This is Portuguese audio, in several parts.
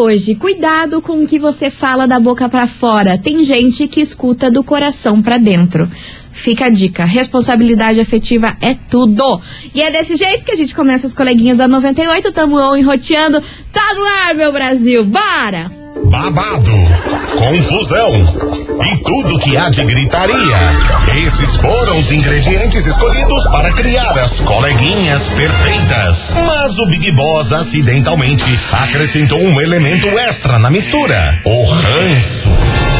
hoje. Cuidado com o que você fala da boca para fora. Tem gente que escuta do coração para dentro. Fica a dica, responsabilidade afetiva é tudo. E é desse jeito que a gente começa as coleguinhas da 98, tamo enroteando. Tá no ar, meu Brasil, bora! babado, confusão e tudo que há de gritaria. Esses foram os ingredientes escolhidos para criar as coleguinhas perfeitas. Mas o Big Boss acidentalmente acrescentou um elemento extra na mistura: o ranço.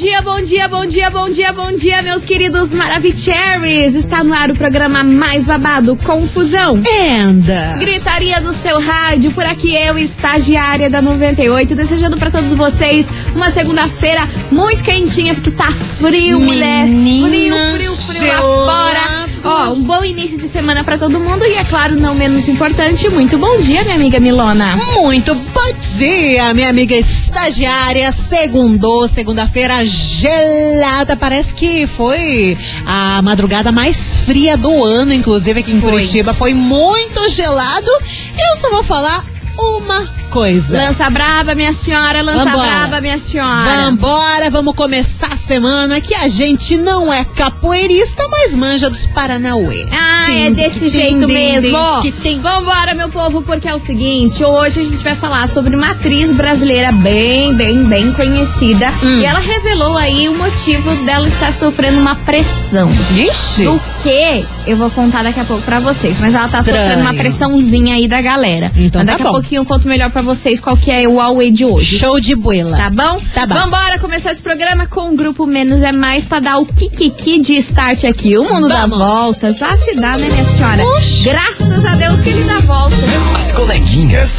dia, bom dia, bom dia, bom dia, bom dia, meus queridos Maravicheries. Está no ar o programa mais babado, Confusão. Anda. Gritaria do seu rádio, por aqui eu, estagiária da 98, desejando para todos vocês uma segunda-feira muito quentinha, porque tá frio, mulher. Frio, frio, frio lá fora. Ó, um bom início de semana para todo mundo e, é claro, não menos importante, muito bom dia, minha amiga Milona. Muito bom dia, minha amiga estagiária. Segundou, segunda-feira gelada. Parece que foi a madrugada mais fria do ano, inclusive aqui em Foi. Curitiba. Foi muito gelado. Eu só vou falar uma coisa. Lança braba, minha senhora, lança Vambora. braba, minha senhora. Vambora, vamos começar a semana que a gente não é capoeirista, mas manja dos Paranauê. Ah, é desse jeito tem- mesmo. que tem- Vambora, meu povo, porque é o seguinte: hoje a gente vai falar sobre uma atriz brasileira bem, bem, bem conhecida. Hum. E ela revelou aí o motivo dela estar sofrendo uma pressão. Ixi. Do que eu vou contar daqui a pouco pra vocês. Mas ela tá Estranho. sofrendo uma pressãozinha aí da galera. Então mas tá daqui bom. a pouquinho eu conto melhor pra vocês qual que é o Huawei de hoje. Show de buela. Tá bom? Tá bom. Vambora começar esse programa com o grupo Menos é Mais pra dar o kikiki de start aqui. O mundo dá Vamos. voltas. Lá se dá, né, minha senhora? Graças a Deus que ele dá volta. As coleguinhas.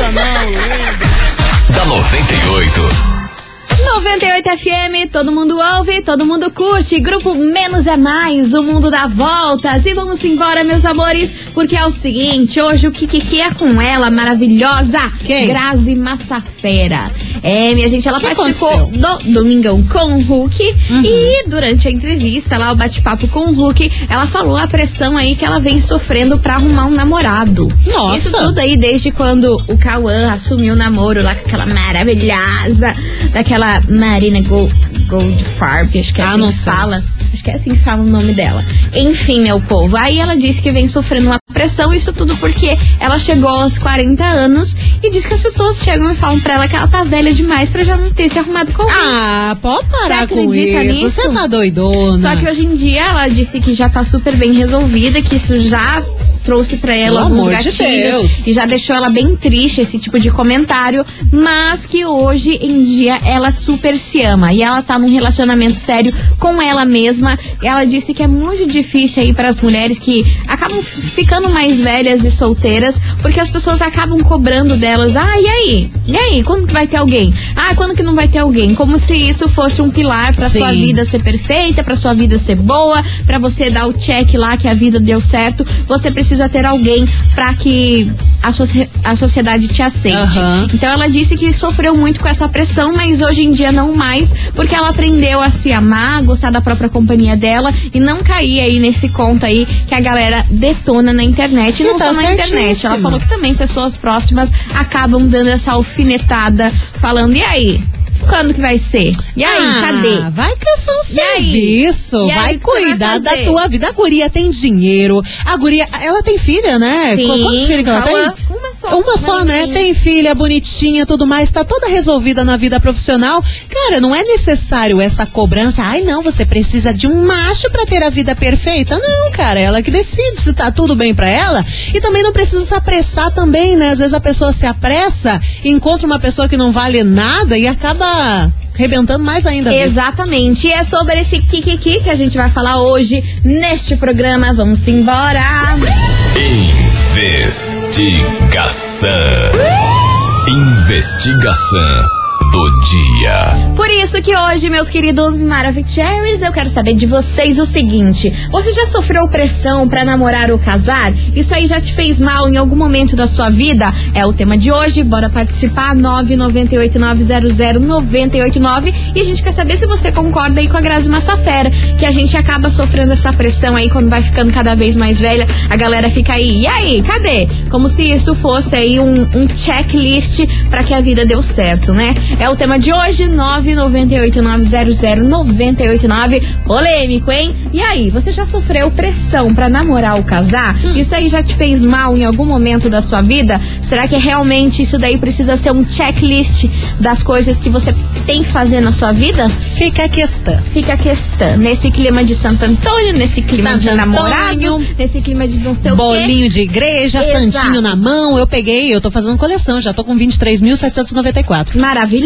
Da 98. 98 FM, todo mundo ouve, todo mundo curte. Grupo Menos é Mais, o mundo dá voltas. E vamos embora, meus amores, porque é o seguinte: hoje o Kikiki é com ela, maravilhosa. Quem? Grazi Massafera. É, minha gente, ela Que participou aconteceu? do Domingão com o Hulk. E durante a entrevista lá, o bate-papo com o Hulk, ela falou a pressão aí que ela vem sofrendo pra arrumar um namorado. Nossa. Isso tudo aí desde quando o Cauã assumiu o namoro lá com aquela maravilhosa, daquela Marina Gold, Goldfarb, acho que é Ah, assim não que fala. Acho que é assim que fala o nome dela. Enfim, meu povo. Aí ela disse que vem sofrendo uma pressão, isso tudo porque ela chegou aos 40 anos e diz que as pessoas chegam e falam pra ela que ela tá velha demais pra já não ter se arrumado com alguém. Ah, pode parar Você com acredita isso. nisso? Você tá doidona. Só que hoje em dia ela disse que já tá super bem resolvida, que isso já trouxe pra ela Pelo alguns de gatilhos Deus. e já deixou ela bem triste esse tipo de comentário, mas que hoje em dia ela super se ama e ela tá num relacionamento sério com ela mesma. Ela disse que é muito difícil aí para as mulheres que acabam ficando mais velhas e solteiras, porque as pessoas acabam cobrando delas: "Ah, e aí? E aí, quando que vai ter alguém? Ah, quando que não vai ter alguém?" Como se isso fosse um pilar pra sua vida ser perfeita, pra sua vida ser boa, pra você dar o check lá que a vida deu certo, você precisa ter alguém pra que a, socie- a sociedade te aceite. Aham. Então ela disse que sofreu muito com essa pressão, mas hoje em dia não mais, porque ela aprendeu a se amar, gostar da própria companhia dela e não cair aí nesse conto aí que a galera detona na internet. E não tá só na internet. Ela falou que também pessoas próximas acabam dando essa alfinetada, falando, e aí? Quando que vai ser? E aí, ah, cadê? Vai caçar um serviço, E vai cuidar da tua vida. A guria tem dinheiro, a guria, ela tem filha, né? Sim, Qu- Quantos filhos que ela Cauã, tem? uma só. Uma só, né? Tem filha bonitinha, tudo mais, tá toda resolvida na vida profissional. Cara, não é necessário essa cobrança. Ai, não, você precisa de um macho pra ter a vida perfeita. Não, cara, ela que decide se tá tudo bem pra ela. E também não precisa se apressar também, né? Às vezes a pessoa se apressa, encontra uma pessoa que não vale nada e acaba arrebentando mais ainda. Exatamente. E é sobre esse Kikiki que a gente vai falar hoje neste programa. Vamos embora. Investigação. Investigação do dia. Por isso que hoje, meus queridos Maravicheries, eu quero saber de vocês o seguinte: você já sofreu pressão pra namorar ou casar? Isso aí já te fez mal em algum momento da sua vida? É o tema de hoje, bora participar 998900989 e a gente quer saber se você concorda aí com a Grazi Massafera, que a gente acaba sofrendo essa pressão aí quando vai ficando cada vez mais velha, a galera fica aí, e aí, cadê? Como se isso fosse aí um, um checklist pra que a vida deu certo, né? É o tema de hoje, 998900989. Polêmico, hein? E aí, você já sofreu pressão pra namorar ou casar? Isso aí já te fez mal em algum momento da sua vida? Será que realmente isso daí precisa ser um checklist das coisas que você tem que fazer na sua vida? Fica a questão. Fica a questão. Nesse clima de Santo Antônio, nesse clima Santo de namorados, Antônio. nesse clima de não sei o quê. Bolinho de igreja, Exato. santinho na mão. Eu peguei, eu tô fazendo coleção, já tô com 23.794.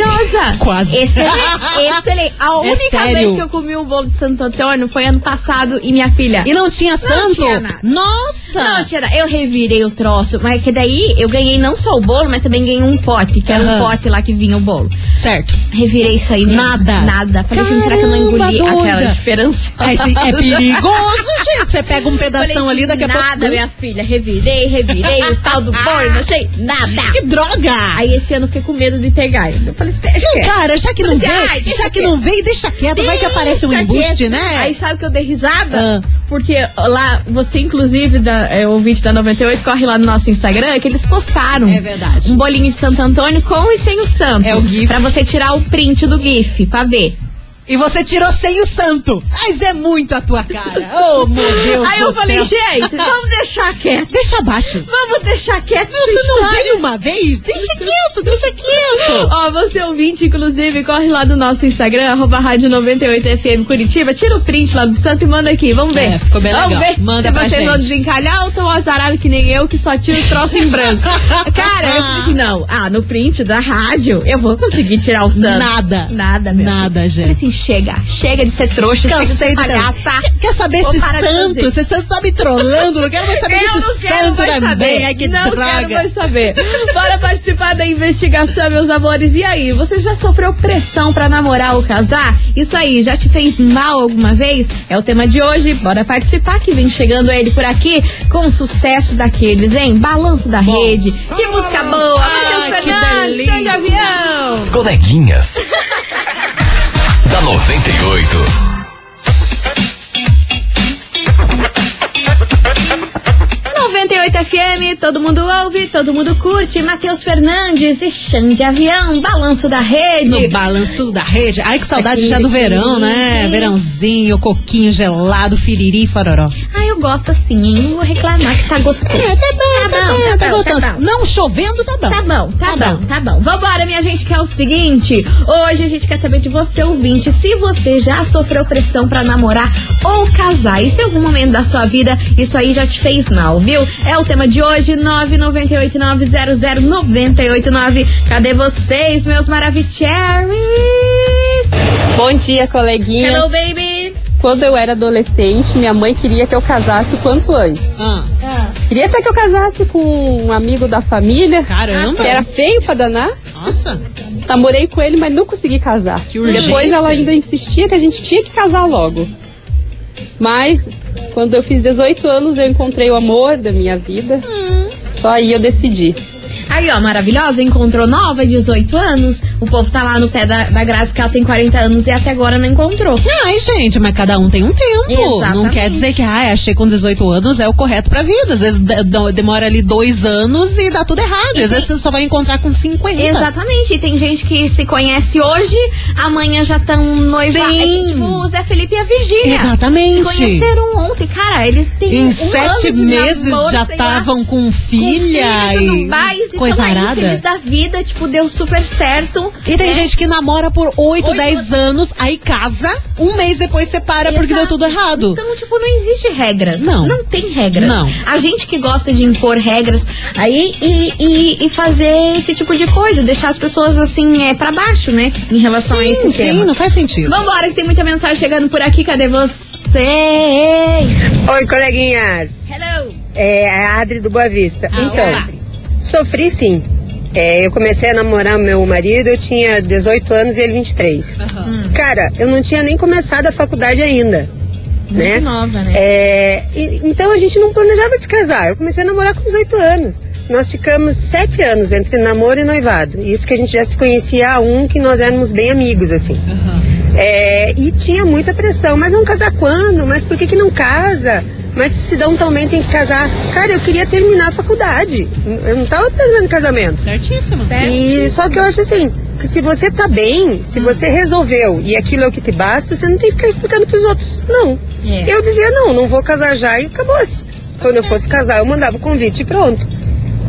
Maravilhosa! Quase. Excelente, excelente. A É única vez que eu comi o bolo de Santo Antônio foi ano passado e minha filha. E não tinha santo? tinha nada. Nossa! Não, tia, eu revirei o troço, mas que daí eu ganhei não só o bolo, mas também ganhei um pote, que era um Aham. pote lá que vinha o bolo. Certo. Revirei isso aí. Nada. Nada. Falei, gente, será que eu não Caramba, engoli aquela doida. esperança? É, é perigoso, gente. Você pega um pedação Falei, ali, daqui a pouco. Nada, minha filha. Revirei, revirei o tal do bolo, não achei nada. Que droga! Aí esse ano eu fiquei com medo de pegar. Eu falei, é? Cara, já que não deixa já que não veio, deixa quieto. Vai que aparece um embuste, quieto. né? Aí sabe que eu dei risada? Ah. Porque lá, você inclusive, da, é, ouvinte da 98, corre lá no nosso Instagram, que eles postaram. É verdade. Um bolinho de Santo Antônio com e sem o santo. É o GIF. Pra você tirar o print do GIF, pra ver. E você tirou sem o santo. Mas é muito a tua cara. Oh, meu Deus Aí eu falei, céu. gente, vamos deixar quieto. Deixa abaixo. Vamos deixar quieto. Você não veio uma vez? Deixa quieto, deixa quieto. Ó, você ouvinte, inclusive, corre lá do nosso Instagram, arroba rádio 98FM Curitiba, tira o print lá do santo e manda aqui, vamos ver. É, ficou bem vamos legal. ver Manda se pra vocês vão gente. desencalhar ou tão azarado que nem eu, que só tira o troço em branco. Cara, eu falei assim, não, ah, no print da rádio, eu vou conseguir tirar o santo. Nada. Nada, meu. Nada, gente. Falei assim, chega, chega de ser trouxa, chega de Cansei ser palhaça. Quer- Quer saber Vou se santo? Esse santo tá me trollando. Não quero mais saber Eu desse não quero santo mais também. saber. Ai, que não droga. quero mais saber. Bora participar da investigação, meus amores. E aí, você já sofreu pressão pra namorar ou casar? Isso aí, já te fez mal alguma vez? É o tema de hoje. Bora participar que vem chegando ele por aqui com o sucesso daqueles, hein? Balanço da rede. Que música boa. Matheus Ai, que Fernandes, chão de avião. As coleguinhas. da 98. 98 FM, todo mundo ouve, todo mundo curte. Matheus Fernandes e chão de avião, balanço da rede. No balanço da rede. Ai, que saudade Aquele já do verão, né? Verãozinho, coquinho gelado, firiri e faroró. Ah, eu gosto assim, hein? Não vou reclamar que tá gostoso. É, tá bom, tá bom, tá gostoso. Tá bom. Não chovendo, tá bom. Tá bom, tá, Tá bom, bom. tá bom. Vambora, minha gente, que é o seguinte. Hoje a gente quer saber de você, ouvinte, se você já sofreu pressão pra namorar ou casar. E se em algum momento da sua vida isso aí já te fez mal, viu? É o tema de hoje, 998900989. Cadê vocês, meus maravicheries? Bom dia, coleguinha. Hello, baby! Quando eu era adolescente, minha mãe queria que eu casasse o quanto antes. Ah, Queria até que eu casasse com um amigo da família. Caramba. Que era feio pra danar. nossa. Namorei com ele, mas não consegui casar. urgência. Depois ela ainda insistia que a gente tinha que casar logo. Mas, quando eu fiz 18 anos, eu encontrei o amor da minha vida. Só aí eu decidi. Aí, ó, maravilhosa, encontrou nova, 18 anos. O povo tá lá no pé da, da grade porque ela tem 40 anos e até agora não encontrou. Ai, gente, mas cada um tem um tempo. Não Exatamente. quer dizer que, ai, achei com 18 anos é o correto pra vida. Às vezes de- de- demora ali dois anos e dá tudo errado. Às vezes você só vai encontrar com 50. Exatamente. E tem gente que se conhece hoje, amanhã já estão noivados. É, tipo o Zé Felipe e a Virgínia. Exatamente. Se conheceram ontem. Cara, eles têm Em um sete meses namoro, já estavam com com filha e e tudo mais, e coisa tão aí arada. feliz da vida, tipo, deu super certo. E tem né? gente que namora por 8, Oito 10 anos, aí casa, um mês depois separa porque deu Exato. tudo errado. Então, tipo, não existe regras. Não. Não tem regras. Não. A gente que gosta de impor regras aí e, e, e fazer esse tipo de coisa, deixar as pessoas assim, é, pra baixo, né? Em relação a sim, esse sim, tema. não faz sentido. Vambora, que tem muita mensagem chegando por aqui. Cadê vocês? Oi, coleguinhas. Hello. É a Adri do Boa Vista. Ah, então, olá. Sofri sim. É, eu comecei a namorar meu marido, eu tinha 18 anos e ele 23. Cara, eu não tinha nem começado a faculdade ainda. Muito né? nova, né? É, e- então a gente não planejava se casar. Eu comecei a namorar com 18 anos. Nós ficamos sete anos entre namoro e noivado. Isso que a gente já se conhecia há um que nós éramos bem amigos, assim. É, e tinha muita pressão. Mas vamos casar quando? Mas por que, que não casa? Mas se se dão tão bem, tem que casar. Cara, eu queria terminar a faculdade. Eu não tava pensando em casamento. Certíssimo. Certo? E só que eu acho assim, que se você tá bem, se você resolveu e aquilo é o que te basta, você não tem que ficar explicando pros outros. Não. É. Eu dizia, não, não vou casar já e acabou-se. Quando eu fosse casar, eu mandava o convite e pronto.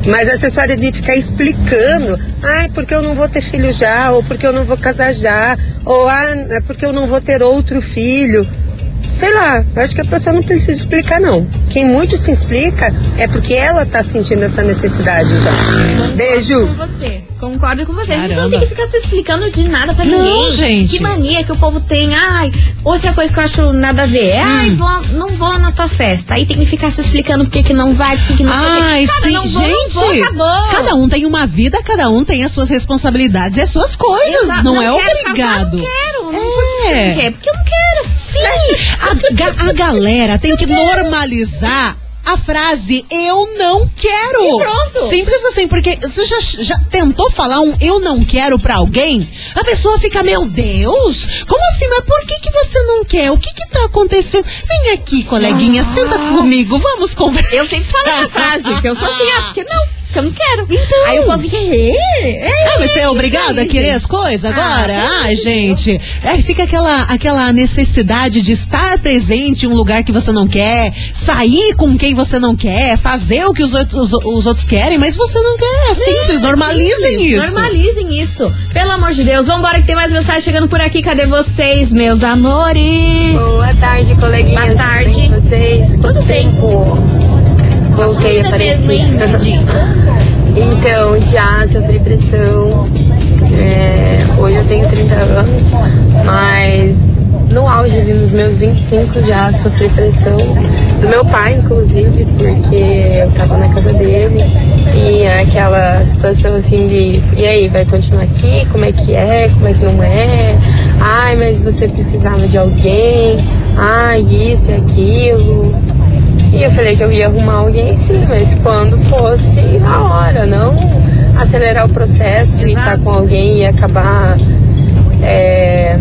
Mas essa história de ficar explicando, ai, porque eu não vou ter filho já, ou porque eu não vou casar já, ou ah, é porque eu não vou ter outro filho. Sei lá, eu acho que a pessoa não precisa explicar, não. Quem muito se explica é porque ela tá sentindo essa necessidade já. Beijo! Com você. Concordo com você. A gente não Caramba. tem que ficar se explicando de nada pra Não, ninguém. gente. Que mania que o povo tem. Ai, outra coisa que eu acho nada a ver. Ai, Hum. vou, não vou na tua festa. Aí tem que ficar se explicando por que não vai, por que não. Ai, Cara, sim, não vou, gente. Não vou, acabou. Cada um tem uma vida, cada um tem as suas responsabilidades e as suas coisas. Exato. Não, é quero obrigado. Casar, não quero. Não, Por que você É. não quer? Porque eu não quero. Sim, a, ga- a galera tem que normalizar a frase eu não quero. E pronto. Simples assim, porque você já, já tentou falar um eu não quero pra alguém? A pessoa fica, meu Deus, como assim? Mas por que, que você não quer? O que que tá acontecendo? Vem aqui, coleguinha, senta comigo, vamos conversar. Eu sempre falo essa frase, que eu sou assim, ah, porque não, porque eu não quero. Então. Aí o povo fica, é, é, Ah, mas você é obrigada a querer as coisas agora? Ah, Ai, gente. É, fica aquela, aquela necessidade de estar presente em um lugar que você não quer, sair com quem você não quer, fazer o que os outros, os, os outros querem, mas você não quer. É simples, normalizem Simples, isso. Normalizem isso. Pelo amor de Deus. Vambora que tem mais mensagem chegando por aqui. Cadê vocês, meus amores? Boa tarde, coleguinhas. Boa tarde. Tudo bem vocês? Tudo bem. tempo voltei a aparecer? Então, já sofri pressão. É, hoje eu tenho 30 anos, mas no auge ali, nos meus 25 já sofri pressão do meu pai, inclusive, porque eu tava na casa dele e é aquela situação assim de e aí, vai continuar aqui? Como é que é? Como é que não é? Ai, mas você precisava de alguém, ai, isso e aquilo. E eu falei que eu ia arrumar alguém sim, mas quando fosse a hora, não acelerar o processo e estar com alguém e acabar é,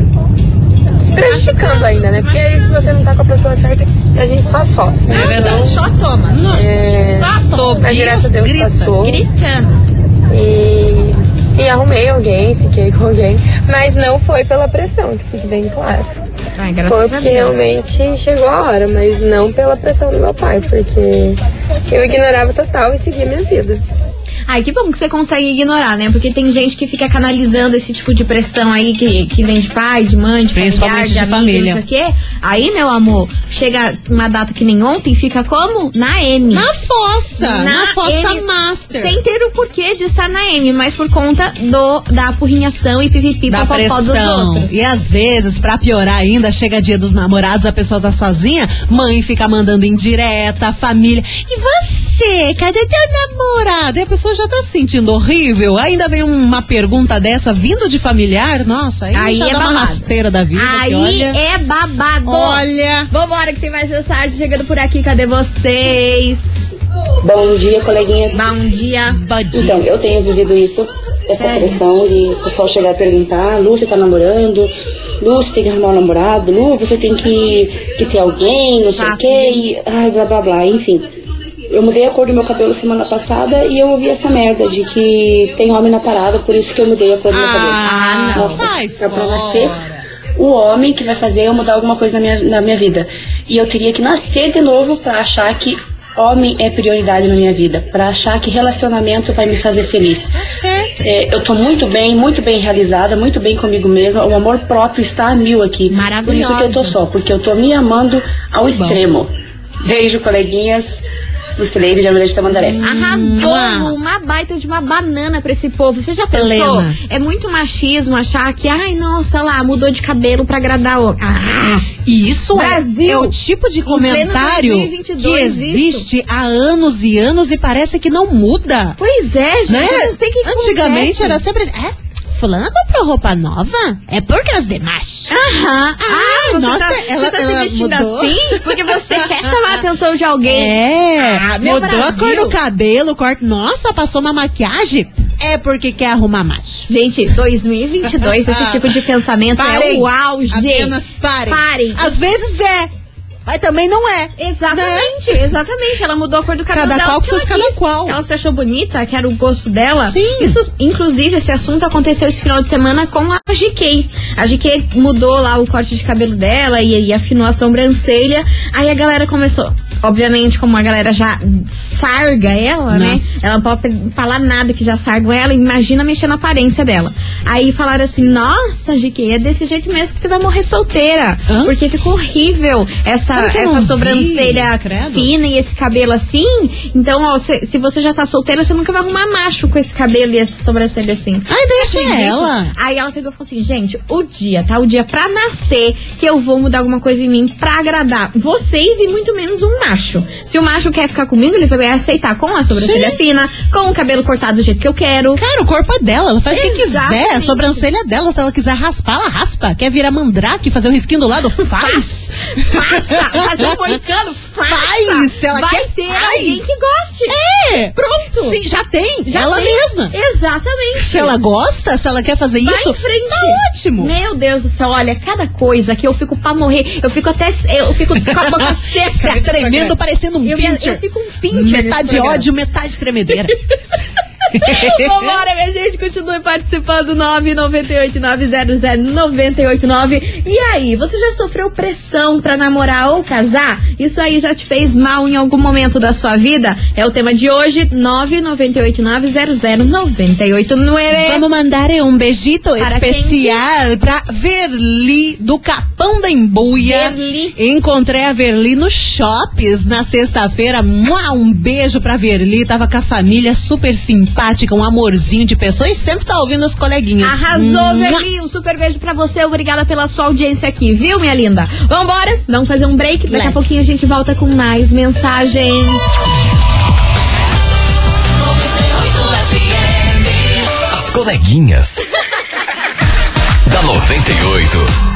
se prejudicando ainda, né? Porque aí se você não tá com a pessoa certa, a gente só sofre. né? É verdade. Só toma. É, Só toma. mas graças a Deus grita, passou. Gritando. E, e arrumei alguém, fiquei com alguém, mas não foi pela pressão, que fique bem claro. Ai, porque realmente chegou a hora, mas não pela pressão do meu pai, porque eu ignorava total e seguia minha vida. Ai, que bom que você consegue ignorar, né? Porque tem gente que fica canalizando esse tipo de pressão aí que, que vem de pai, de mãe, de familiar, Principalmente de, de amigo, família. não sei o quê. Aí, meu amor, chega uma data que nem ontem, fica como? Na M. Na fossa, na, fossa M, master. Sem ter o porquê de estar na M, mas por conta do, da apurrinhação e pipipi da papapó dos pressão. outros. E às vezes, pra piorar ainda, chega dia dos namorados, a pessoa tá sozinha, mãe fica mandando indireta, família. E você? Cadê teu namorado? E a pessoa já tá se sentindo horrível. Ainda vem uma pergunta dessa vindo de familiar. Nossa, aí, Aí já é dá uma babado. rasteira da vida. que Aí olha, é babado. olha. Vambora que tem mais mensagem chegando por aqui. Cadê vocês? Bom dia, coleguinhas. Bom dia. Buddy. Então, eu tenho vivido isso, essa Sério? pressão de o pessoal chegar a perguntar, Lu, você tá namorando? Lu, você tem que arrumar um namorado? Lu, você tem que, que ter alguém, não sei o quê, e ai, blá blá blá, enfim. Eu mudei a cor do meu cabelo semana passada e eu ouvi essa merda de que tem homem na parada, por isso que eu mudei a cor do meu cabelo. Ah, não. Nossa, Sai é pra fora. nascer o homem que vai fazer eu mudar alguma coisa na minha, na minha vida. E eu teria que nascer de novo pra achar que homem é prioridade na minha vida, pra achar que relacionamento vai me fazer feliz. Certo. É, eu tô muito bem, muito bem realizada, muito bem comigo mesma. O amor próprio está a mil aqui. Maravilhosa. Por isso que eu tô só, porque eu tô me amando ao extremo. Beijo, coleguinhas. Lucileide de Amelete Tamandaré. Arrasou uma baita de uma banana pra esse povo. Você já pensou? Plena. É muito machismo achar que, ai, nossa, lá, mudou de cabelo pra agradar o. Ah, E isso é- Brasil, é, o tipo de comentário pleno que 2022 existe há anos e anos e parece que não muda. pois é, gente. né? Antigamente acontece. era sempre. É, fulana comprou roupa nova? É por causa de macho. Aham. Ah, você nossa, tá, ela- você tá ela se vestindo mudou? assim porque você quer chamar a atenção de alguém. É, Ah, mudou a cor Brasil. do cabelo, corte. Nossa, passou uma maquiagem? É porque quer arrumar macho. Gente, 2022, esse tipo de pensamento é o auge. Apenas parem. Parem. Às vezes é, mas também não é. Exatamente, exatamente. Ela mudou a cor do cabelo Cada dela. qual porque seus cada qual. Ela se achou bonita, que era o gosto dela. Sim. Isso, inclusive, esse assunto aconteceu esse final de semana com a GK. A GK mudou lá o corte de cabelo dela e, e afinou a sobrancelha. Aí a galera começou. Obviamente, como a galera já sarga ela, né? Nossa. Ela não pode falar nada que já sargam ela. Imagina mexer na aparência dela. Aí falaram assim: Nossa, GK, é desse jeito mesmo que você vai morrer solteira. Hã? Porque ficou horrível essa, Essa vi, sobrancelha credo? fina e esse cabelo assim. Então, ó, se, se você já tá solteira, você nunca vai arrumar macho com esse cabelo e essa sobrancelha assim. Ai, deixa ela. Aí ela pegou e falou assim: gente, o dia, tá? O dia pra nascer que eu vou mudar alguma coisa em mim pra agradar vocês e muito menos um macho. Se o macho quer ficar comigo, ele vai aceitar com a sobrancelha Sim. fina, com o cabelo cortado do jeito que eu quero. Cara, o corpo é dela, ela faz o que quiser. A sobrancelha é dela. Se ela quiser raspar, ela raspa. Quer virar mandrake, fazer um risquinho do lado? Faz. Faça! Fazer um moicano! Faz, se ela vai quer, ter faz. alguém que goste. É. Pronto. Sim, já tem. Já ela tem. mesma. Exatamente. Se ela gosta, se ela quer fazer Vai isso, em frente. tá ótimo. Meu Deus do céu, olha, cada coisa que eu fico pra morrer, eu fico até. Eu fico com a boca seca. Tremendo, parecendo um eu, pincher. eu fico um pincher. Metade ódio, metade tremedeira. Vambora, minha gente, continue participando. 998-900-989. E aí, você já sofreu pressão pra namorar ou casar? Isso aí já te fez mal em algum momento da sua vida? É o tema de hoje, 998-900-989. Vamos mandar um beijito Para especial pra Verli do Capão da Embuia. Verli. Encontrei a Verli no Shops na sexta-feira. Um beijo pra Verli. Tava com a família super simpática, um amorzinho de pessoa e sempre tá ouvindo as coleguinhas. Arrasou. Verli. Um super beijo pra você. Obrigada pela sua audiência aqui, viu, minha linda? Vambora, vamos fazer um break. Daqui a Let's. pouquinho a gente volta com mais mensagens. As coleguinhas. da 98.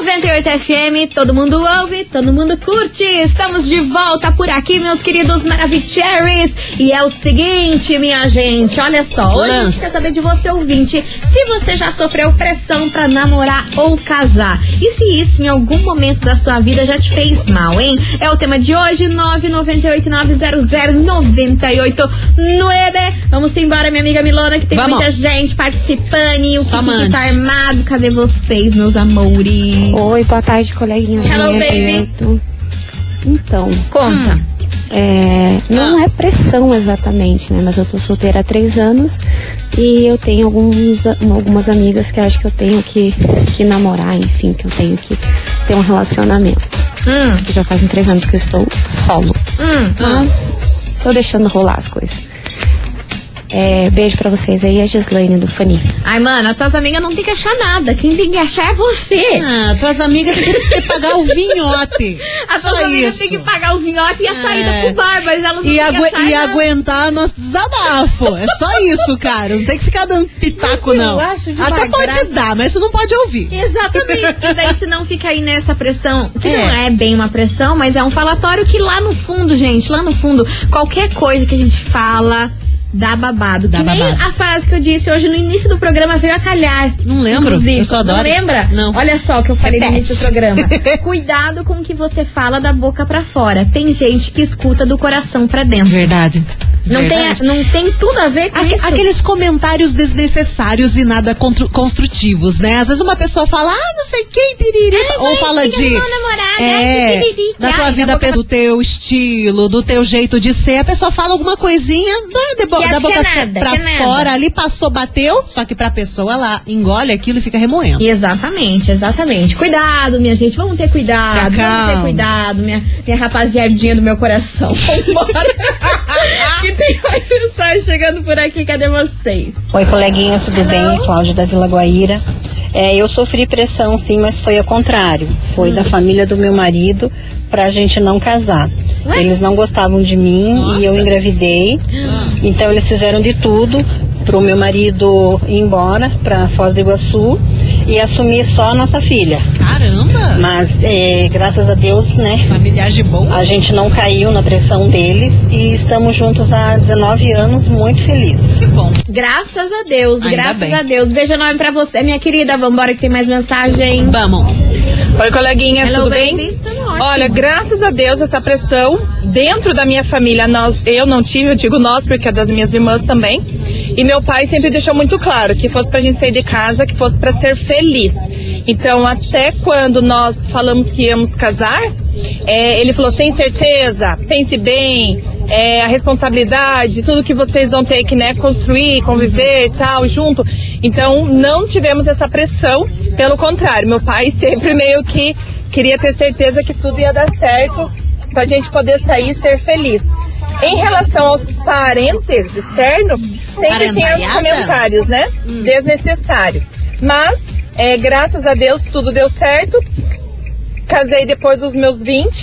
98 FM, todo mundo ouve, todo mundo curte. Estamos de volta por aqui, meus queridos Maravicheries. E é o seguinte, minha gente, olha só. Hoje a gente quer saber de você, ouvinte, se você já sofreu pressão pra namorar ou casar. E se isso em algum momento da sua vida já te fez mal, hein? É o tema de hoje, 998-900-989. Vamos embora, minha amiga Milona, que tem Vamos. muita gente participando. E o Só que, que tá armado? Cadê vocês, meus amores? Oi, boa tarde, coleguinha. Hello, baby. Então, Conta. é, não é pressão exatamente, né? Mas eu tô solteira há três anos e eu tenho alguns, algumas amigas que eu acho que eu tenho que, que namorar, enfim, que eu tenho que ter um relacionamento. Hum, Que já fazem três anos que eu estou solo. hum. Mas tô deixando rolar as coisas. É, beijo pra vocês aí, a Gislaine do Fani. Ai, mano, as tuas amigas não tem que achar nada. Quem tem que achar é você. Ah, tuas amigas têm que pagar o vinhote. As tuas amigas têm que pagar o vinhote e a saída É. pro bar, mas elas não E, agu achar e nada. aguentar nosso desabafo. É só isso, cara. Não tem que ficar dando pitaco, não. acho de uma Até pode graça. dar, mas você não pode ouvir. Exatamente, e daí se não fica aí nessa pressão, que É. não é bem uma pressão, mas é um falatório que lá no fundo, gente, lá no fundo, qualquer coisa que a gente fala dá babado. Dá que nem babado. a frase que eu disse hoje no início do programa veio a calhar. Não lembro, Inclusive. eu só adoro. Não lembra? Não. Olha só o que eu falei no Repete. início do programa. Cuidado com o que você fala da boca pra fora. Tem gente que escuta do coração pra dentro. Verdade. Não tem, não tem tudo a ver com Aque- isso. aqueles comentários desnecessários e nada construtivos, né? Às vezes uma pessoa fala, ah, não sei quem, piriri, ou vai, fala de. namorada, é, ai, piriri, da ai, tua da vida, boca- do teu estilo, do teu jeito de ser. A pessoa fala alguma coisinha da, Que da acha que boca é nada, pra é fora, ali passou, bateu, só que pra pessoa ela engole aquilo e fica remoendo. Exatamente, exatamente. Cuidado, minha gente. Vamos ter cuidado. Vamos ter cuidado, minha, minha rapaziadinha do meu coração. Vambora. que tem mais mensagem chegando por aqui. Cadê vocês? Oi, coleguinhas, tudo bem? Cláudia da Vila Guaíra. É, eu sofri pressão, sim, mas foi ao contrário. Foi da família do meu marido pra gente não casar. Eles não gostavam de mim e eu engravidei. Então eles fizeram de tudo pro meu marido ir embora pra Foz do Iguaçu e assumir só a nossa filha. Caramba! Mas é, graças a Deus, né? Familiagem boa. A gente não caiu na pressão deles e estamos juntos há 19 anos, muito felizes. Que bom. Graças a Deus, Ainda graças bem. a Deus. Beijo enorme pra você, minha querida. Vambora que tem mais mensagem. Vamos. Oi, coleguinhas, Hello, tudo baby. bem? Tudo ótimo. Olha, graças a Deus, essa pressão dentro da minha família, nós, eu não tive, eu digo nós, porque é das minhas irmãs também. E meu pai sempre deixou muito claro que fosse pra gente sair de casa, que fosse pra ser feliz. Então, até quando nós falamos que íamos casar, é, ele falou: tem certeza? Pense bem. É, a responsabilidade, tudo que vocês vão ter que né, construir, conviver tal, junto. Então, não tivemos essa pressão, pelo contrário, meu pai sempre meio que queria ter certeza que tudo ia dar certo pra gente poder sair e ser feliz. Em relação aos parentes externos, sempre tem os comentários, né? Desnecessário. Mas, é, graças a Deus, tudo deu certo. Casei depois dos meus 20.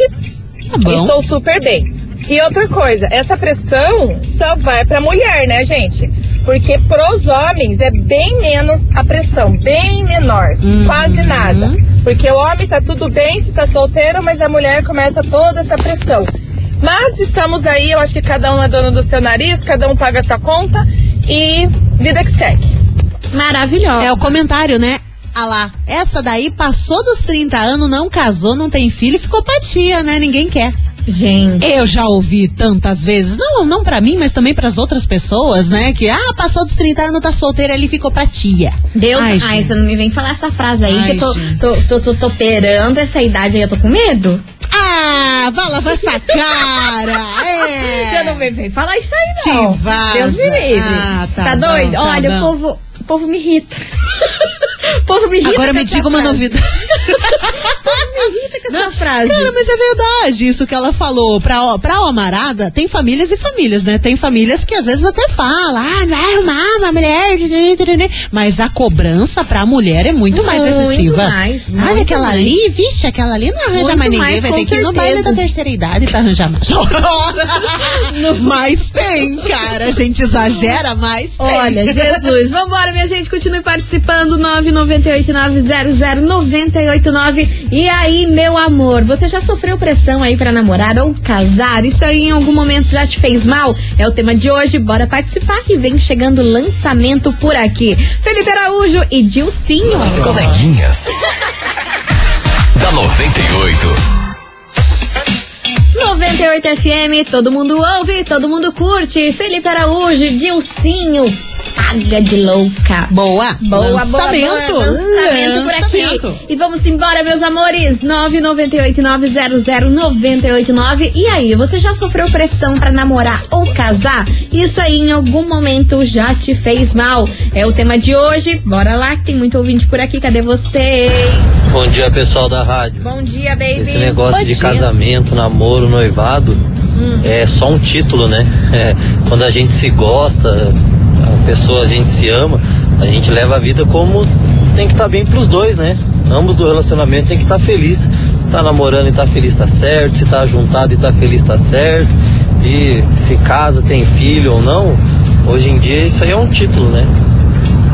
Tá bom. Estou super bem. E outra coisa, essa pressão só vai pra mulher, né, gente? Porque pros homens é bem menos a pressão, bem menor, quase nada. Porque o homem tá tudo bem se tá solteiro, mas a mulher começa toda essa pressão. Mas estamos aí, eu acho que cada um é dono do seu nariz, cada um paga a sua conta e vida que segue. Maravilhosa. É o comentário, né? Ah lá, essa daí passou dos 30 anos, não casou, não tem filho, ficou pra tia, né? Ninguém quer. Gente. Eu já ouvi tantas vezes, não, não para mim, mas também para as outras pessoas, né? Que ah, passou dos 30 anos, tá solteira, ele ficou pra tia. Deus, Ai, ai, você não me vem falar essa frase aí, Ai, que eu tô, tô, tô, tô, tô perando essa idade aí, eu tô com medo. Ah, vai lavar essa cara. É. Você não vem falar isso aí, não. Te vaza. Deus me livre. Ah, tá tá doido? tá Olha, o povo, o povo me irrita. povo me irrita Agora me diga uma frase. novidade. Povo me irrita com essa frase. Cara, mas é verdade isso que ela falou. Pra, pra Almarada, tem famílias e famílias, né? Tem famílias que às vezes até falam, ah, vai arrumar uma mulher. Mas a cobrança pra mulher é muito, mais Muito excessiva. mais, Olha aquela mais. ali, vixe, aquela ali não arranja Muito mais ninguém. mais, vai ter que ir no baile certeza. da terceira idade pra arranjar mais. mas tem, cara. A gente exagera, mas tem. Olha, Jesus. Vambora, minha gente. Continue participando. 998900989. E aí, meu amor, você já sofreu pressão aí pra namorar ou casar? Isso aí em algum momento já te fez mal? É o tema de hoje. Bora participar que vem chegando lançamento por aqui. Felipe Araújo e Dilcinho. As coleguinhas. da 98. 98 FM, todo mundo ouve, todo mundo curte. Felipe Araújo, Dilcinho, paga de louca. Boa. Boa, lançamento. boa, boa. Lançamento por aqui. Lançamento. E vamos embora, meus amores. 998-900-989. E aí, você já sofreu pressão pra namorar ou casar? Isso aí em algum momento já te fez mal? É o tema de hoje. Bora lá, que tem muito ouvinte por aqui. Cadê vocês? Bom dia, pessoal da rádio. Bom dia, baby. Esse negócio Bom de dia. casamento, namoro, noivado Hum. é só um título, né? É, quando a gente se gosta, a pessoa a gente se ama, a gente leva a vida como tem que estar bem pros dois, né? Ambos do relacionamento tem que estar feliz. Se tá namorando e tá feliz, tá certo. Se tá juntado e tá feliz, tá certo. E se casa, tem filho ou não, hoje em dia isso aí é um título, né?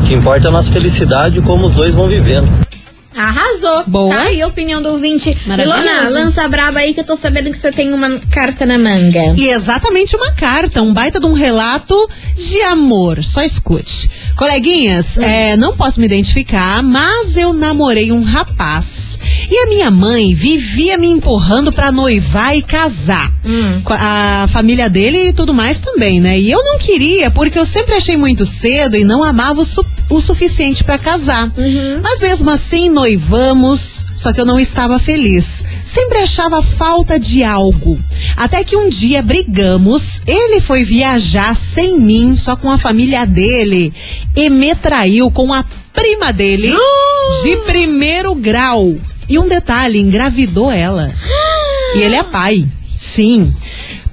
O que importa é a nossa felicidade e como os dois vão vivendo. Arrasou. Boa. Tá aí a opinião do ouvinte. Ilona, lança braba aí que eu tô sabendo que você tem uma carta na manga. E exatamente uma carta, um baita de um relato de amor. Só escute. Coleguinhas, é, não posso me identificar, mas eu namorei um rapaz. E a minha mãe vivia me empurrando pra noivar e casar. Com a família dele e tudo mais também, né? E eu não queria, porque eu sempre achei muito cedo e não amava o, su- o suficiente pra casar. Mas mesmo assim, noivamos, só que eu não estava feliz. Sempre achava falta de algo. Até que um dia brigamos, ele foi viajar sem mim, só com a família dele, e me traiu com a prima dele de primeiro grau. E um detalhe, engravidou ela. E ele é pai. Sim.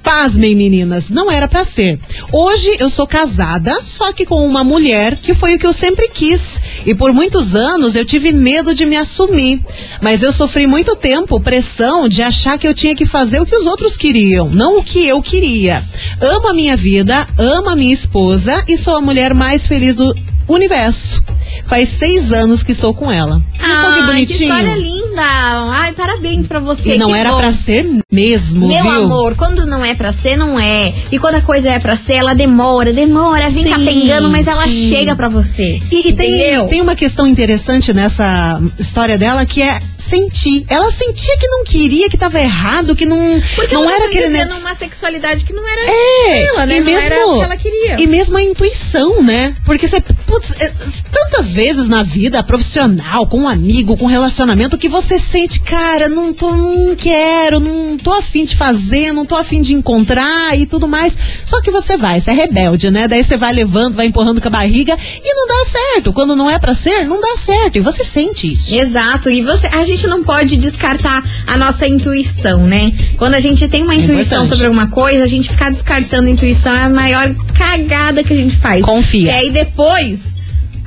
Pasmem, meninas, não era pra ser. Hoje eu sou casada, só que com uma mulher que foi o que eu sempre quis. E por muitos anos eu tive medo de me assumir. Mas eu sofri muito tempo pressão de achar que eu tinha que fazer o que os outros queriam, não o que eu queria. Amo a minha vida, amo a minha esposa e sou a mulher mais feliz do universo. Faz seis anos que estou com ela. Só que bonitinho. história linda. Ai, parabéns pra você. E não era pra ser mesmo, Meu viu? amor, quando não é pra ser, não é. E quando a coisa é pra ser, ela demora, demora, vem capengando, mas ela sim. chega pra você. E, e tem, tem uma questão interessante nessa história dela que é sentir. Ela sentia que não queria, que tava errado, que não, Porque não ela era aquele. uma sexualidade que não era É, ela, né? e não mesmo, era o que ela queria. E mesmo a intuição, né? Porque você, putz, é, tantas vezes na vida profissional, com um amigo, com relacionamento, que você sente, cara, não tô, não quero, não tô afim de fazer, não tô afim de encontrar e tudo mais. Só que você vai, você é rebelde, né? Daí você vai levando, vai empurrando com a barriga e não dá certo. Quando não é pra ser, não dá certo. E você sente isso. Exato, e você, a gente não pode descartar a nossa intuição, né? Quando a gente tem uma intuição importante. sobre alguma coisa, a gente ficar descartando a intuição é a maior cagada que a gente faz. Confia. E aí depois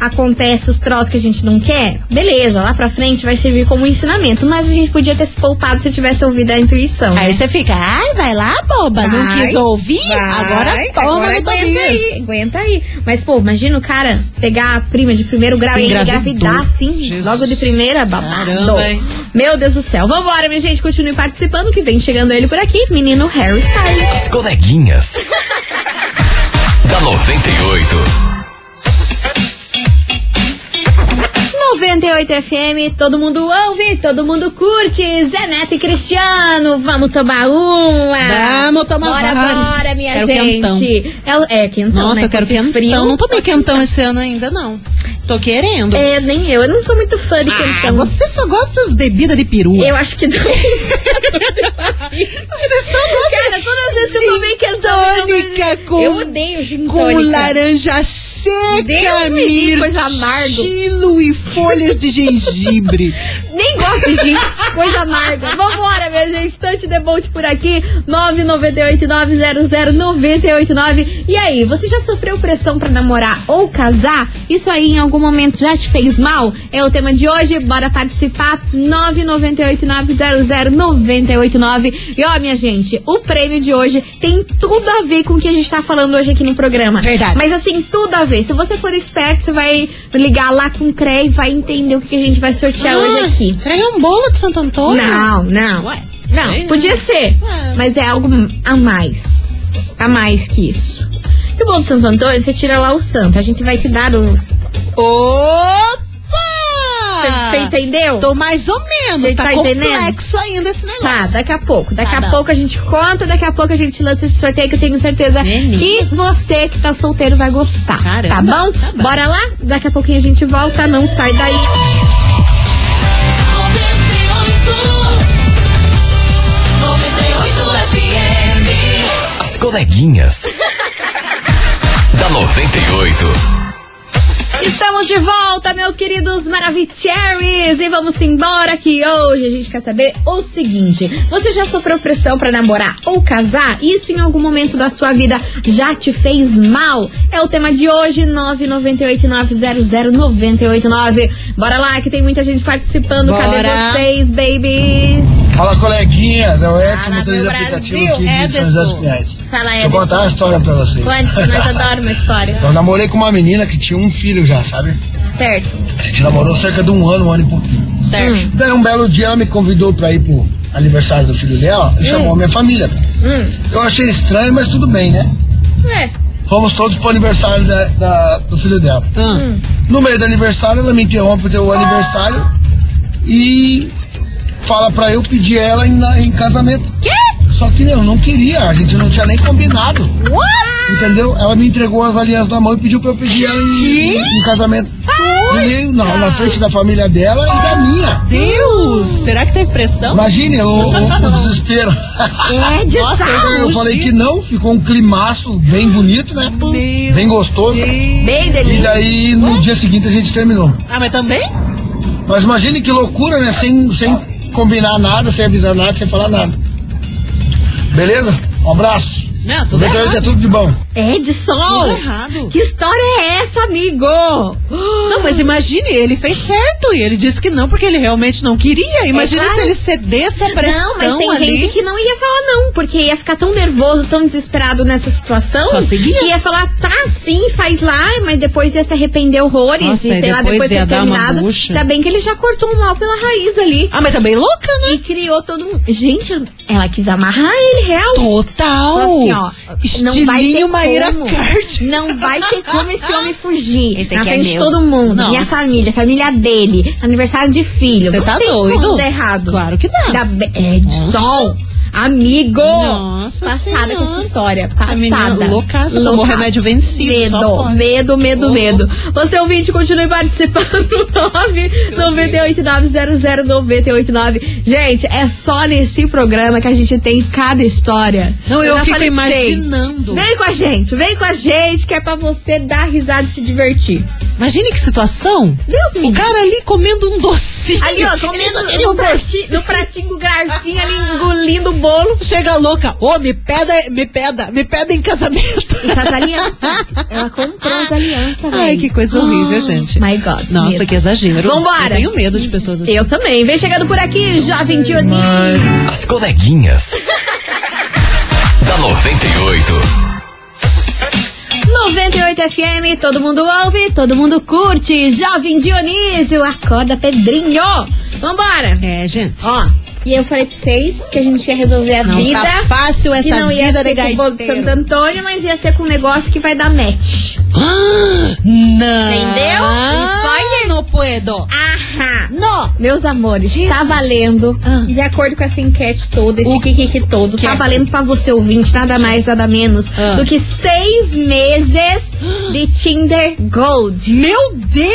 acontece os troços que a gente não quer, beleza, lá pra frente vai servir como ensinamento, mas a gente podia ter se poupado se tivesse ouvido a intuição. né? Aí você fica, ai, vai lá, boba, não Vai, quis ouvir? vai, agora toma agora no aguenta Tobias. aí, aguenta aí. Mas, pô, imagina o cara pegar a prima de primeiro grau e engravidar assim, Jesus. logo de primeira, babado. Caramba, hein? Meu Deus do céu. Vambora, minha gente, continue participando, que vem chegando ele por aqui, menino Harry Styles. As coleguinhas. da 98. 98 FM, todo mundo ouve, todo mundo curte. Zé Neto e Cristiano, vamos tomar uma. Vamos tomar bora, vários. Bora, minha Quero gente. quentão. É, é quentão, Nossa, né? eu quero quentão. frio, não tomei quentão esse ano ainda, não. Tô querendo. É, nem eu. Eu não sou muito fã de Ah, quentão. você só gosta das bebidas de perua. Eu acho que não. Você só gosta Cara, todas as vezes que eu tomei quentão. tônica com, Eu odeio gin com laranja seca, me livre, coisa amarga. mirtilo e folhas de gengibre. Nem gosto de gin, coisa amarga. Vambora, minha gente. Tante debote por aqui. 998-900-989. E aí, você já sofreu pressão pra namorar ou casar? Isso aí em algum momento já te fez mal? É o tema de hoje. Bora participar. 998-900-989. E ó, minha gente, o prêmio de hoje tem tudo a ver com o que a gente tá falando hoje aqui no programa. Verdade. Mas assim, tudo a ver. Se você for esperto, você vai ligar lá com o CRE e vai entender o que que a gente vai sortear hoje aqui. Será que é um bolo de Santo Antônio? Não, não. Ué, Não, sei, podia ser. Mas é algo a mais. A mais que isso. E o bolo de Santo Antônio, você tira lá o santo. A gente vai te dar o. Opa! Você entendeu? Tô mais ou menos. Cê tá, tá entendendo? complexo ainda esse negócio. Tá, daqui a pouco. Daqui Tá a pouco a gente conta, daqui a pouco a gente lança esse sorteio que eu tenho certeza Menina. que você que tá solteiro vai gostar. Caramba, tá bom? tá bom. Bora lá? Daqui a pouquinho a gente volta, não sai daí. As coleguinhas. da 98. Estamos de volta, meus queridos Maravicheries! E vamos embora que hoje a gente quer saber o seguinte: você já sofreu pressão pra namorar ou casar? Isso em algum momento da sua vida já te fez mal? É o tema de hoje, 998900989. Bora lá, que tem muita gente participando. Cadê Bora. vocês, babies? Fala, coleguinhas. É o Edson, Fala, motorista aplicativo aqui de São José dos Pinhais. Fala, Deixa eu Edson. contar uma história pra vocês. Conte, nós adoramos uma história. Eu namorei com uma menina que tinha um filho já, sabe? Certo. A gente namorou cerca de um ano, um ano e pouquinho. Certo. Hum. Daí um belo dia ela me convidou pra ir pro aniversário do filho dela e chamou a minha família. Hum. Eu achei estranho, mas tudo bem, né? É. Fomos todos pro aniversário da- da- do filho dela. Hum. No meio do aniversário, ela me interrompe o teu aniversário e fala pra eu pedir ela em, em casamento. Quê? Só que eu não queria, a gente não tinha nem combinado. Entendeu? Ela me entregou as alianças da mão e pediu pra eu pedir ela em, em casamento. E, não, na frente da família dela e da minha. Deus! Será que teve pressão? Imagine o, o- o desespero. É de Nossa, sal. Eu falei que não, ficou um climaço bem bonito, né? Bem gostoso. Bem E delícia. daí no dia seguinte a gente terminou. Ah, mas também? Mas imagine que loucura, né? Sem, sem combinar nada, sem avisar nada, sem falar nada. Beleza? Um abraço. Não, tudo 98 é errado. tudo de bom. É de sol. Tudo errado. Que história é essa, amigo? Não, mas imagine, ele fez certo e ele disse que não porque ele realmente não queria. Imagina É claro. se ele cedesse a pressão Não, mas tem ali. gente que não ia falar não, porque ia ficar tão nervoso, tão desesperado nessa situação. Só seguia. Que ia falar, tá, sim, faz lá, mas depois ia se arrepender horrores. Nossa, e e sei lá, depois depois de ia ter dar uma terminado. bucha. Ainda bem que ele já cortou o mal pela raiz ali. Ah, mas também louca, né? E criou todo um. Gente, ela quis amarrar ele, real. Total! Assim, ó, não vai ter Estilinho Maíra. Card. Não vai ter como esse homem fugir. Esse na aqui é frente de meu. todo mundo. Nossa. Minha família, família dele, aniversário de filho. Você Não tá doido? Dar errado. Claro que dá. Ainda bem- É de sol. Amigo! Nossa Passada Senhora. com essa história. Passada. loucaça, tomou remédio vencido, Medo, medo, medo, Oh. medo. Você ouvinte, continue participando. 998900989. Gente, é só nesse programa que a gente tem cada história. Não, eu já fico imaginando. Vem com a gente, vem com a gente, que é pra você dar risada e se divertir. Imagine que situação. Deus me O cara ali comendo um docinho. Ali, ó, comendo um docinho. no pratinho garfinho ali, engolindo o bolo. Chega louca. Ô, me peda, me peda, me peda em casamento. E as alianças. Ela comprou as alianças, velho. Ai, que coisa horrível, gente. My God. Nossa, medo. que exagero. Vambora. Eu tenho medo de pessoas assim. Eu também. Vem chegando por aqui, jovem Dionísio. As coleguinhas. da 98. 98 FM, todo mundo ouve, todo mundo curte. Jovem Dionísio, acorda, Pedrinho. Vambora. É, gente. Ó, e eu falei pra vocês que a gente ia resolver a Não vida. tá fácil essa que não ia vida ser de com o de. Santo Antônio, mas ia ser com um negócio que vai dar match. Não. Entendeu? Spoiler? Não puedo. Ahá. Não. Meus amores, tá valendo, Ah. de acordo com essa enquete toda, esse O kikiki todo, que tá é? valendo pra você ouvinte, nada mais, nada menos Ah. do que seis meses de Tinder Gold. Meu Deus!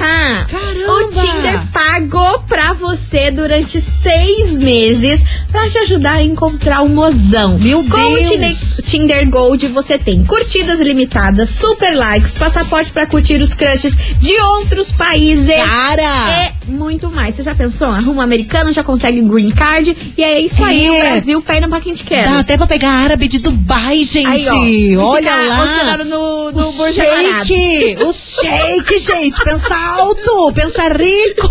Aham. Caramba! O Tinder pagou pra você durante seis meses pra te ajudar a encontrar um mozão. Meu Com o Deus! Tinder, Tinder Gold você tem curtidas limitadas, super likes, passaporte pra curtir os crushes de outros países. Cara! É muito mais. Você já pensou? Arruma um americano, já consegue green card. E é isso aí, É. o Brasil pega pra quem te quer. Dá até pra pegar árabe de Dubai, gente. Aí, ó. Olha lá. no, no o shake, o shake, gente. Pensa alto, pensa rico.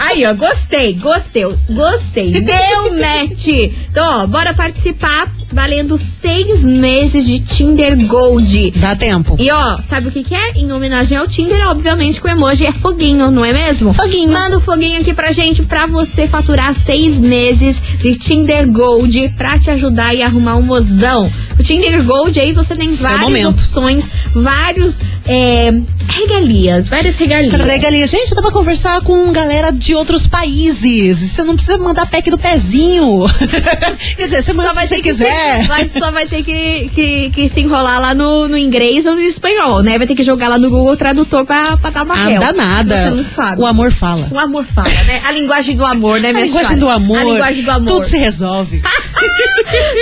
Aí, ó, gostei, gostei, gostei. Deu match. Então, ó, bora participar. Valendo seis meses de Tinder Gold. Dá tempo. E ó, sabe o que, que é? Em homenagem ao Tinder, obviamente, que o emoji é foguinho, não é mesmo? Foguinho. Manda o foguinho aqui pra gente pra você faturar seis meses de Tinder Gold pra te ajudar e arrumar um mozão. O Tinder Gold aí você tem Seu várias momento. opções, vários é, regalias, várias regalias. Regalia. Gente, dá pra conversar com galera de outros países. Você não precisa mandar pack do pezinho. Quer dizer, você manda Só vai se você que ser- quiser. vai- só vai ter que, que, que se enrolar lá no, no inglês ou no espanhol, né? Vai ter que jogar lá no Google Tradutor pra, pra dar uma Ah, réu, dá nada. Você não sabe. O amor fala. O amor fala, né? A linguagem do amor, né, A minha linguagem senhora? do amor. A linguagem do amor. Tudo se resolve.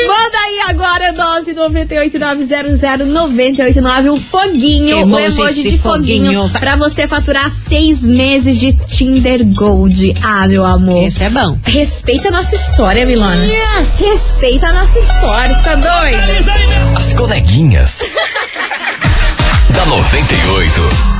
Manda aí agora 998900989 um foguinho, Emoji um emoji de, de foguinho, foguinho. pra você faturar seis meses de Tinder Gold. Ah, meu amor. Esse é bom. Respeita a nossa história, Milona. Yes. Respeita a nossa história, você tá doido? As coleguinhas. da 98.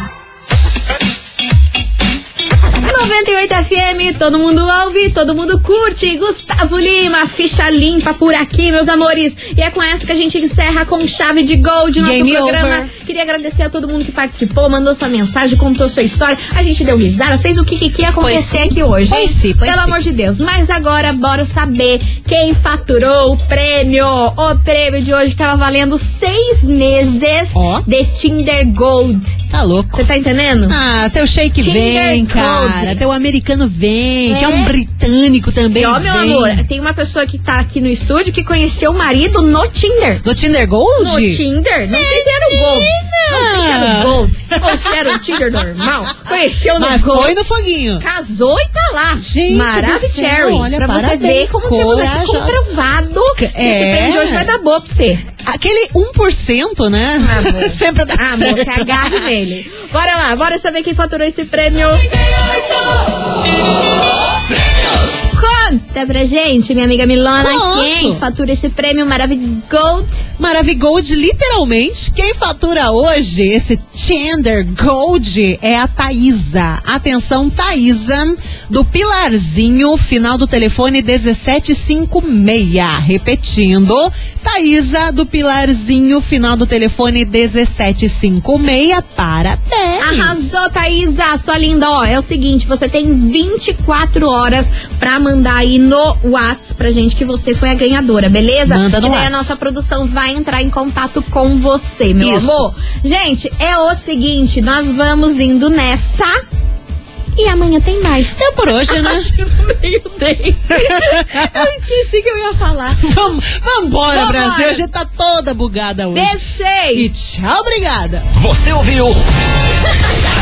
98 FM, todo mundo ouve, todo mundo curte. Gustavo Lima, ficha limpa por aqui, meus amores. E é com essa que a gente encerra com chave de gold nosso Game programa. over. Queria agradecer a todo mundo que participou, mandou sua mensagem, contou sua história. A gente deu risada, fez o que, que, que ia acontecer aqui hoje. Pois sim, pois Pelo sim. amor de Deus. Mas agora, bora saber quem faturou o prêmio. O prêmio de hoje tava valendo seis meses Ó. de Tinder Gold. Tá louco. Você tá entendendo? Ah, teu shake Tinder vem, Gold. cara. Teu americano vem, que é É. um britânico também. E ó, meu vem. amor, tem uma pessoa que tá aqui no estúdio que conheceu o marido no Tinder. Do Tinder Gold? No Tinder? Não sei se era o Gold. Não sei se era o Gold. Ou se era o Tinder normal. Conheceu no Mas Gold. foi no foguinho. Casou e tá lá. Gente Maravilha, do céu, Cherry. olha, pra você ver como temos aqui comprovado que esse É. prêmio de hoje vai dar boa pra você. Aquele 1%, né? Amor. Sempre dá Ah, amor, certo. você agarre nele. Bora lá, bora saber quem faturou esse prêmio. ¡Premios! ¡Ja! Conta pra gente, minha amiga Milona, Conto. quem fatura esse prêmio maravilhoso? Maravigold, literalmente, quem fatura hoje esse Tinder Gold é a Thaísa. Atenção, Thaísa, do Pilarzinho, final do telefone 1756. Repetindo, Thaísa, do Pilarzinho, final do telefone 1756. Parabéns! Arrasou, Thaísa, sua linda. Ó, é o seguinte, você tem 24 horas pra mandar aí no Whats pra gente que você foi a ganhadora, beleza? Manda no e daí a Whats. nossa produção vai entrar em contato com você, meu Isso. amor. Gente, é o seguinte, nós vamos indo nessa e amanhã tem mais. É por hoje, né? No meio tem. Eu esqueci que eu ia falar. Vamos, vambora, Vambora. Brasil. A gente tá toda bugada hoje. Beijo. E tchau, obrigada. Você ouviu?